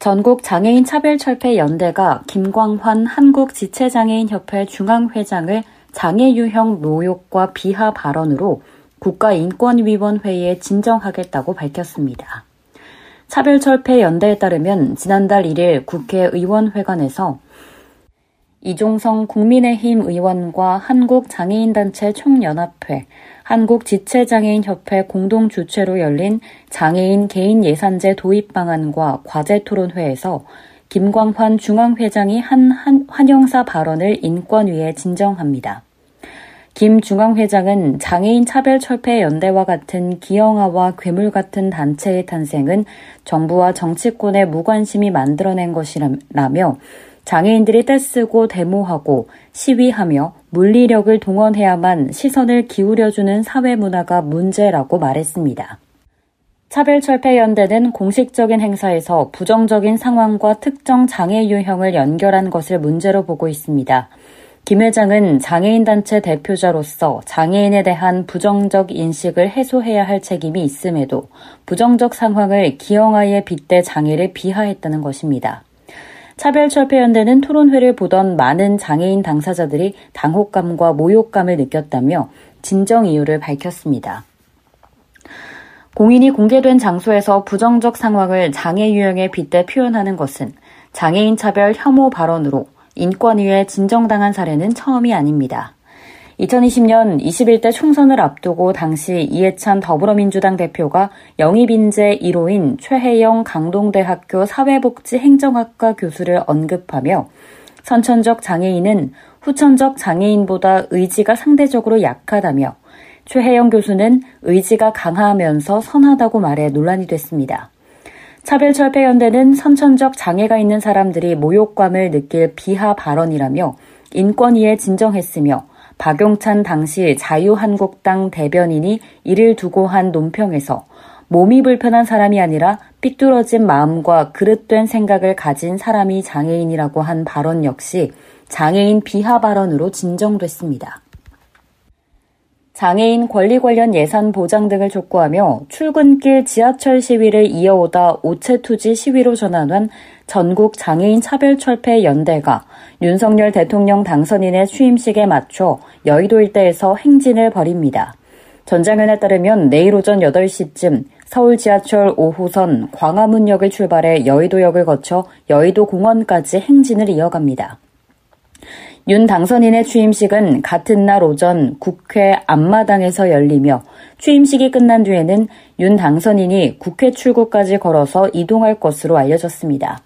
전국 장애인 차별 철폐 연대가 김광환 한국 지체장애인 협회 중앙회장을 장애 유형 모욕과 비하 발언으로 국가인권위원회에 진정하겠다고 밝혔습니다. 차별 철폐 연대에 따르면 지난달 1일 국회의원회관에서 이종성 국민의힘 의원과 한국장애인단체 총연합회, 한국 지체장애인협회 공동 주최로 열린 장애인 개인 예산제 도입 방안과 과제 토론회에서 김광환 중앙회장이 한, 한 환영사 발언을 인권위에 진정합니다. 김 중앙회장은 장애인 차별 철폐 연대와 같은 기형아와 괴물 같은 단체의 탄생은 정부와 정치권의 무관심이 만들어낸 것이라며 장애인들이 떼쓰고 데모하고 시위하며 물리력을 동원해야만 시선을 기울여주는 사회 문화가 문제라고 말했습니다. 차별철폐연대는 공식적인 행사에서 부정적인 상황과 특정 장애 유형을 연결한 것을 문제로 보고 있습니다. 김 회장은 장애인 단체 대표자로서 장애인에 대한 부정적 인식을 해소해야 할 책임이 있음에도 부정적 상황을 기형아에 빗대 장애를 비하했다는 것입니다. 차별철폐연대는 토론회를 보던 많은 장애인 당사자들이 당혹감과 모욕감을 느꼈다며 진정 이유를 밝혔습니다. 공인이 공개된 장소에서 부정적 상황을 장애 유형에 빗대 표현하는 것은 장애인 차별 혐오 발언으로 인권위에 진정당한 사례는 처음이 아닙니다. 2020년 21대 총선을 앞두고 당시 이해찬 더불어민주당 대표가 영입인재 1호인 최혜영 강동대학교 사회복지행정학과 교수를 언급하며 선천적 장애인은 후천적 장애인보다 의지가 상대적으로 약하다며 최혜영 교수는 의지가 강하면서 선하다고 말해 논란이 됐습니다. 차별철폐연대는 선천적 장애가 있는 사람들이 모욕감을 느낄 비하 발언이라며 인권위에 진정했으며 박용찬 당시 자유한국당 대변인이 이를 두고 한 논평에서 몸이 불편한 사람이 아니라 삐뚤어진 마음과 그릇된 생각을 가진 사람이 장애인이라고 한 발언 역시 장애인 비하 발언으로 진정됐습니다. 장애인 권리 관련 예산 보장 등을 촉구하며 출근길 지하철 시위를 이어오다 오체 투지 시위로 전환한 전국 장애인 차별 철폐 연대가 윤석열 대통령 당선인의 취임식에 맞춰 여의도 일대에서 행진을 벌입니다. 전장현에 따르면 내일 오전 8시쯤 서울 지하철 5호선 광화문역을 출발해 여의도역을 거쳐 여의도 공원까지 행진을 이어갑니다. 윤 당선인의 취임식은 같은 날 오전 국회 앞마당에서 열리며 취임식이 끝난 뒤에는 윤 당선인이 국회 출구까지 걸어서 이동할 것으로 알려졌습니다.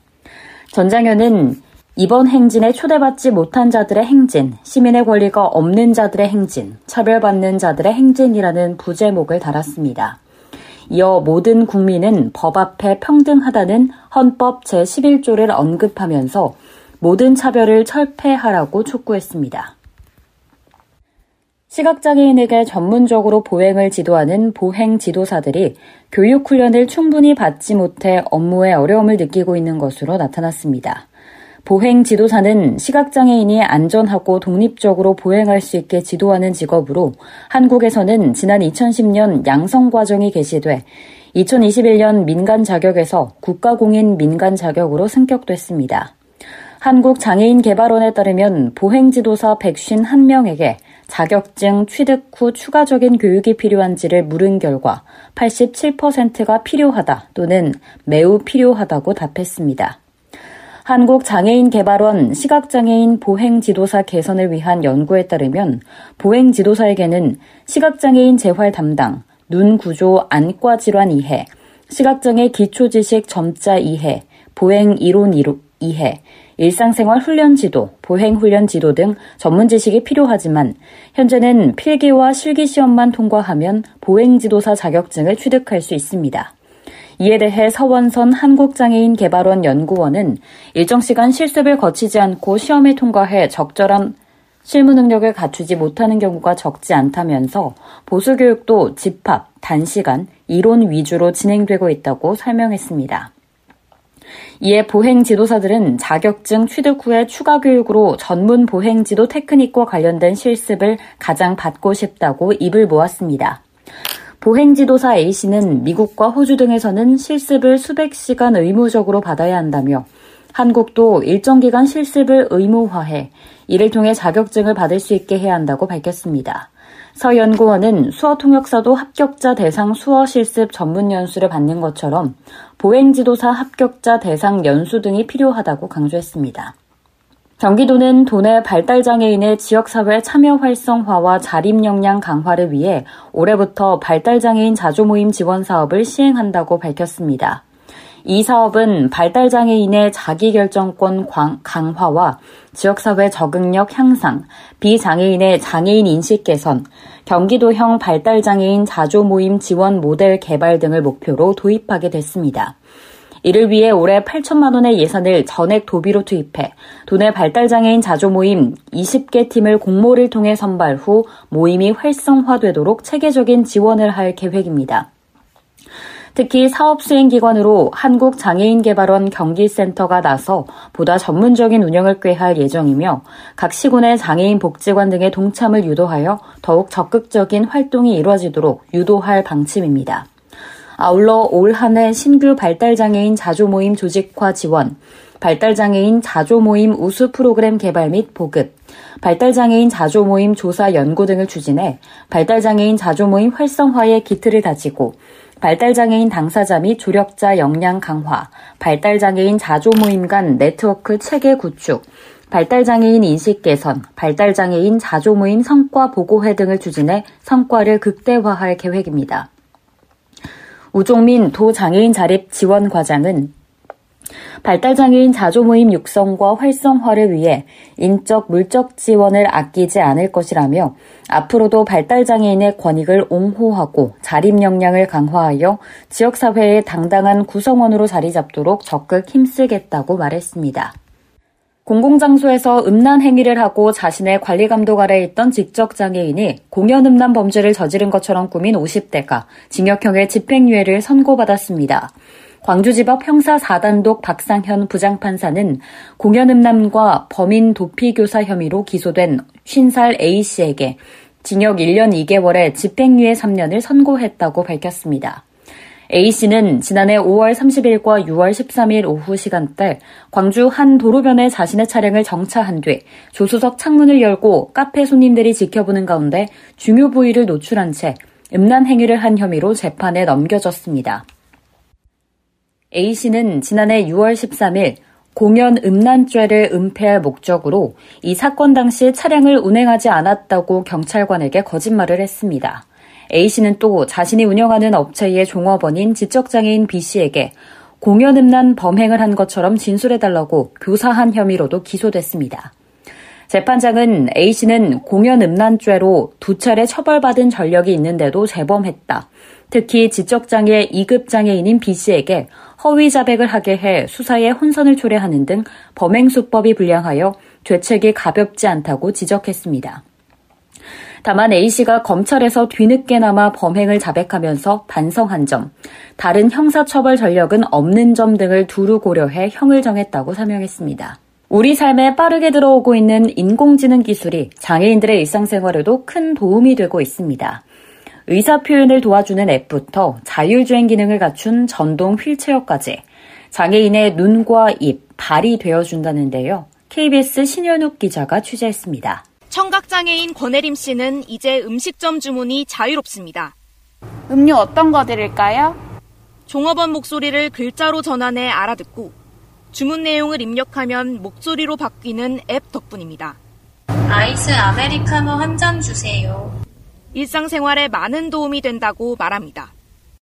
전장현은 이번 행진에 초대받지 못한 자들의 행진, 시민의 권리가 없는 자들의 행진, 차별받는 자들의 행진이라는 부제목을 달았습니다. 이어 모든 국민은 법 앞에 평등하다는 헌법 제11조를 언급하면서 모든 차별을 철폐하라고 촉구했습니다. 시각장애인에게 전문적으로 보행을 지도하는 보행 지도사들이 교육훈련을 충분히 받지 못해 업무에 어려움을 느끼고 있는 것으로 나타났습니다. 보행 지도사는 시각장애인이 안전하고 독립적으로 보행할 수 있게 지도하는 직업으로 한국에서는 지난 2010년 양성 과정이 개시돼 2021년 민간 자격에서 국가공인 민간 자격으로 승격됐습니다. 한국장애인개발원에 따르면 보행 지도사 151명에게 자격증 취득 후 추가적인 교육이 필요한지를 물은 결과 87%가 필요하다 또는 매우 필요하다고 답했습니다. 한국장애인개발원 시각장애인 보행지도사 개선을 위한 연구에 따르면 보행지도사에게는 시각장애인 재활 담당, 눈 구조 안과 질환 이해, 시각장애 기초 지식 점자 이해, 보행 이론 이해, 일상생활 훈련 지도, 보행 훈련 지도 등 전문 지식이 필요하지만 현재는 필기와 실기 시험만 통과하면 보행 지도사 자격증을 취득할 수 있습니다. 이에 대해 서원선 한국장애인 개발원 연구원은 일정 시간 실습을 거치지 않고 시험에 통과해 적절한 실무 능력을 갖추지 못하는 경우가 적지 않다면서 보수 교육도 집합, 단시간, 이론 위주로 진행되고 있다고 설명했습니다. 이에 보행 지도사들은 자격증 취득 후에 추가 교육으로 전문 보행 지도 테크닉과 관련된 실습을 가장 받고 싶다고 입을 모았습니다. 보행 지도사 A씨는 미국과 호주 등에서는 실습을 수백 시간 의무적으로 받아야 한다며 한국도 일정 기간 실습을 의무화해 이를 통해 자격증을 받을 수 있게 해야 한다고 밝혔습니다. 서 연구원은 수어 통역사도 합격자 대상 수어 실습 전문 연수를 받는 것처럼 보행 지도사 합격자 대상 연수 등이 필요하다고 강조했습니다. 경기도는 도내 발달장애인의 지역사회 참여 활성화와 자립 역량 강화를 위해 올해부터 발달장애인 자조모임 지원 사업을 시행한다고 밝혔습니다. 이 사업은 발달장애인의 자기결정권 강화와 지역사회 적응력 향상, 비장애인의 장애인 인식 개선, 경기도형 발달장애인 자조모임 지원 모델 개발 등을 목표로 도입하게 됐습니다. 이를 위해 올해 8천만 원의 예산을 전액 도비로 투입해 도내 발달장애인 자조모임 20개 팀을 공모를 통해 선발 후 모임이 활성화되도록 체계적인 지원을 할 계획입니다. 특히 사업 수행 기관으로 한국장애인개발원 경기센터가 나서 보다 전문적인 운영을 꾀할 예정이며 각 시군의 장애인 복지관 등의 동참을 유도하여 더욱 적극적인 활동이 이루어지도록 유도할 방침입니다. 아울러 올 한 해 신규 발달장애인 자조모임 조직화 지원, 발달장애인 자조모임 우수 프로그램 개발 및 보급, 발달장애인 자조모임 조사 연구 등을 추진해 발달장애인 자조모임 활성화의 기틀을 다지고 발달장애인 당사자 및 조력자 역량 강화, 발달장애인 자조모임 간 네트워크 체계 구축, 발달장애인 인식 개선, 발달장애인 자조모임 성과 보고회 등을 추진해 성과를 극대화할 계획입니다. 우종민 도장애인 자립 지원 과장은 발달장애인 자조모임 육성과 활성화를 위해 인적, 물적 지원을 아끼지 않을 것이라며 앞으로도 발달장애인의 권익을 옹호하고 자립 역량을 강화하여 지역사회의 당당한 구성원으로 자리 잡도록 적극 힘쓰겠다고 말했습니다. 공공장소에서 음란 행위를 하고 자신의 관리 감독 아래 있던 직접 장애인이 공연 음란 범죄를 저지른 것처럼 꾸민 50대가 징역형의 집행유예를 선고받았습니다. 광주지법 형사 4단독 박상현 부장판사는 공연 음란과 범인 도피교사 혐의로 기소된 50살 A씨에게 징역 1년 2개월에 집행유예 3년을 선고했다고 밝혔습니다. A씨는 지난해 5월 30일과 6월 13일 오후 시간대 광주 한 도로변에 자신의 차량을 정차한 뒤 조수석 창문을 열고 카페 손님들이 지켜보는 가운데 중요 부위를 노출한 채 음란 행위를 한 혐의로 재판에 넘겨졌습니다. A씨는 지난해 6월 13일 공연 음란죄를 은폐할 목적으로 이 사건 당시 차량을 운행하지 않았다고 경찰관에게 거짓말을 했습니다. A씨는 또 자신이 운영하는 업체의 종업원인 지적장애인 B씨에게 공연 음란 범행을 한 것처럼 진술해달라고 교사한 혐의로도 기소됐습니다. 재판장은 A씨는 공연 음란죄로 두 차례 처벌받은 전력이 있는데도 재범했다. 특히 지적장애 2급 장애인인 B씨에게 허위 자백을 하게 해 수사에 혼선을 초래하는 등 범행 수법이 불량하여 죄책이 가볍지 않다고 지적했습니다. 다만 A씨가 검찰에서 뒤늦게나마 범행을 자백하면서 반성한 점, 다른 형사처벌 전력은 없는 점 등을 두루 고려해 형을 정했다고 설명했습니다. 우리 삶에 빠르게 들어오고 있는 인공지능 기술이 장애인들의 일상생활에도 큰 도움이 되고 있습니다. 의사 표현을 도와주는 앱부터 자율주행 기능을 갖춘 전동 휠체어까지 장애인의 눈과 입, 발이 되어준다는데요. KBS 신현욱 기자가 취재했습니다. 청각장애인 권혜림 씨는 이제 음식점 주문이 자유롭습니다. 음료 어떤 거 드릴까요? 종업원 목소리를 글자로 전환해 알아듣고 주문 내용을 입력하면 목소리로 바뀌는 앱 덕분입니다. 아이스 아메리카노 한 잔 주세요. 일상생활에 많은 도움이 된다고 말합니다.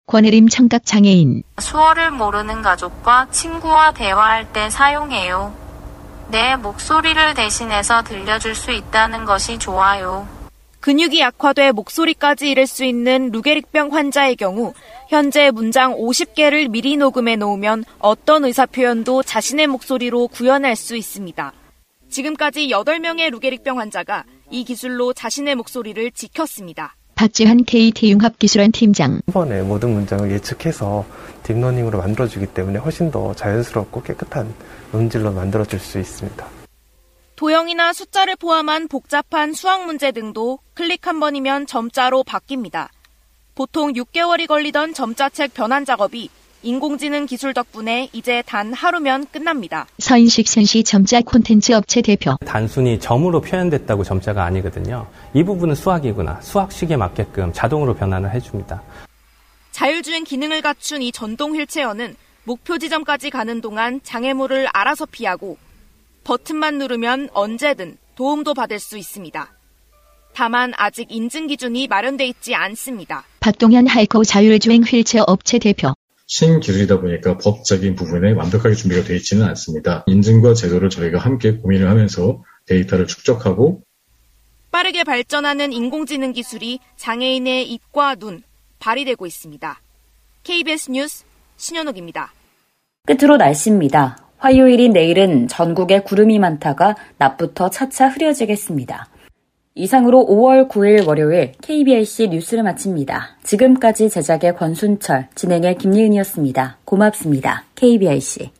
권혜림 청각 장애인 수어를 모르는 가족과 친구와 대화할 때 사용해요. 내 목소리를 대신해서 들려줄 수 있다는 것이 좋아요. 근육이 약화돼 목소리까지 잃을 수 있는 루게릭병 환자의 경우 현재 문장 50개를 미리 녹음해 놓으면 어떤 의사 표현도 자신의 목소리로 구현할 수 있습니다. 지금까지 8명의 루게릭병 환자가 이 기술로 자신의 목소리를 지켰습니다. 박지한 KT융합기술원 팀장. 한 번에 모든 문장을 예측해서 딥러닝으로 만들어주기 때문에 훨씬 더 자연스럽고 깨끗한 음질로 만들어줄 수 있습니다. 도형이나 숫자를 포함한 복잡한 수학 문제 등도 클릭 한 번이면 점자로 바뀝니다. 보통 6개월이 걸리던 점자책 변환 작업이 인공지능 기술 덕분에 이제 단 하루면 끝납니다. 서인식 선시 점자 콘텐츠 업체 대표. 단순히 점으로 표현됐다고 점자가 아니거든요. 이 부분은 수학이구나. 수학식에 맞게끔 자동으로 변환을 해줍니다. 자율주행 기능을 갖춘 이 전동 휠체어는 목표 지점까지 가는 동안 장애물을 알아서 피하고 버튼만 누르면 언제든 도움도 받을 수 있습니다. 다만 아직 인증 기준이 마련돼 있지 않습니다. 박동현 하이커 자율주행 휠체어 업체 대표. 신기술이다 보니까 법적인 부분에 완벽하게 준비가 되어 있지는 않습니다. 인증과 제도를 저희가 함께 고민을 하면서 데이터를 축적하고 빠르게 발전하는 인공지능 기술이 장애인의 입과 눈, 발이 되고 있습니다. KBS 뉴스 신현옥입니다. 끝으로 날씨입니다. 화요일인 내일은 전국에 구름이 많다가 낮부터 차차 흐려지겠습니다. 이상으로 5월 9일 월요일 KBIC 뉴스를 마칩니다. 지금까지 제작의 권순철, 진행의 김예은이었습니다. 고맙습니다. KBIC.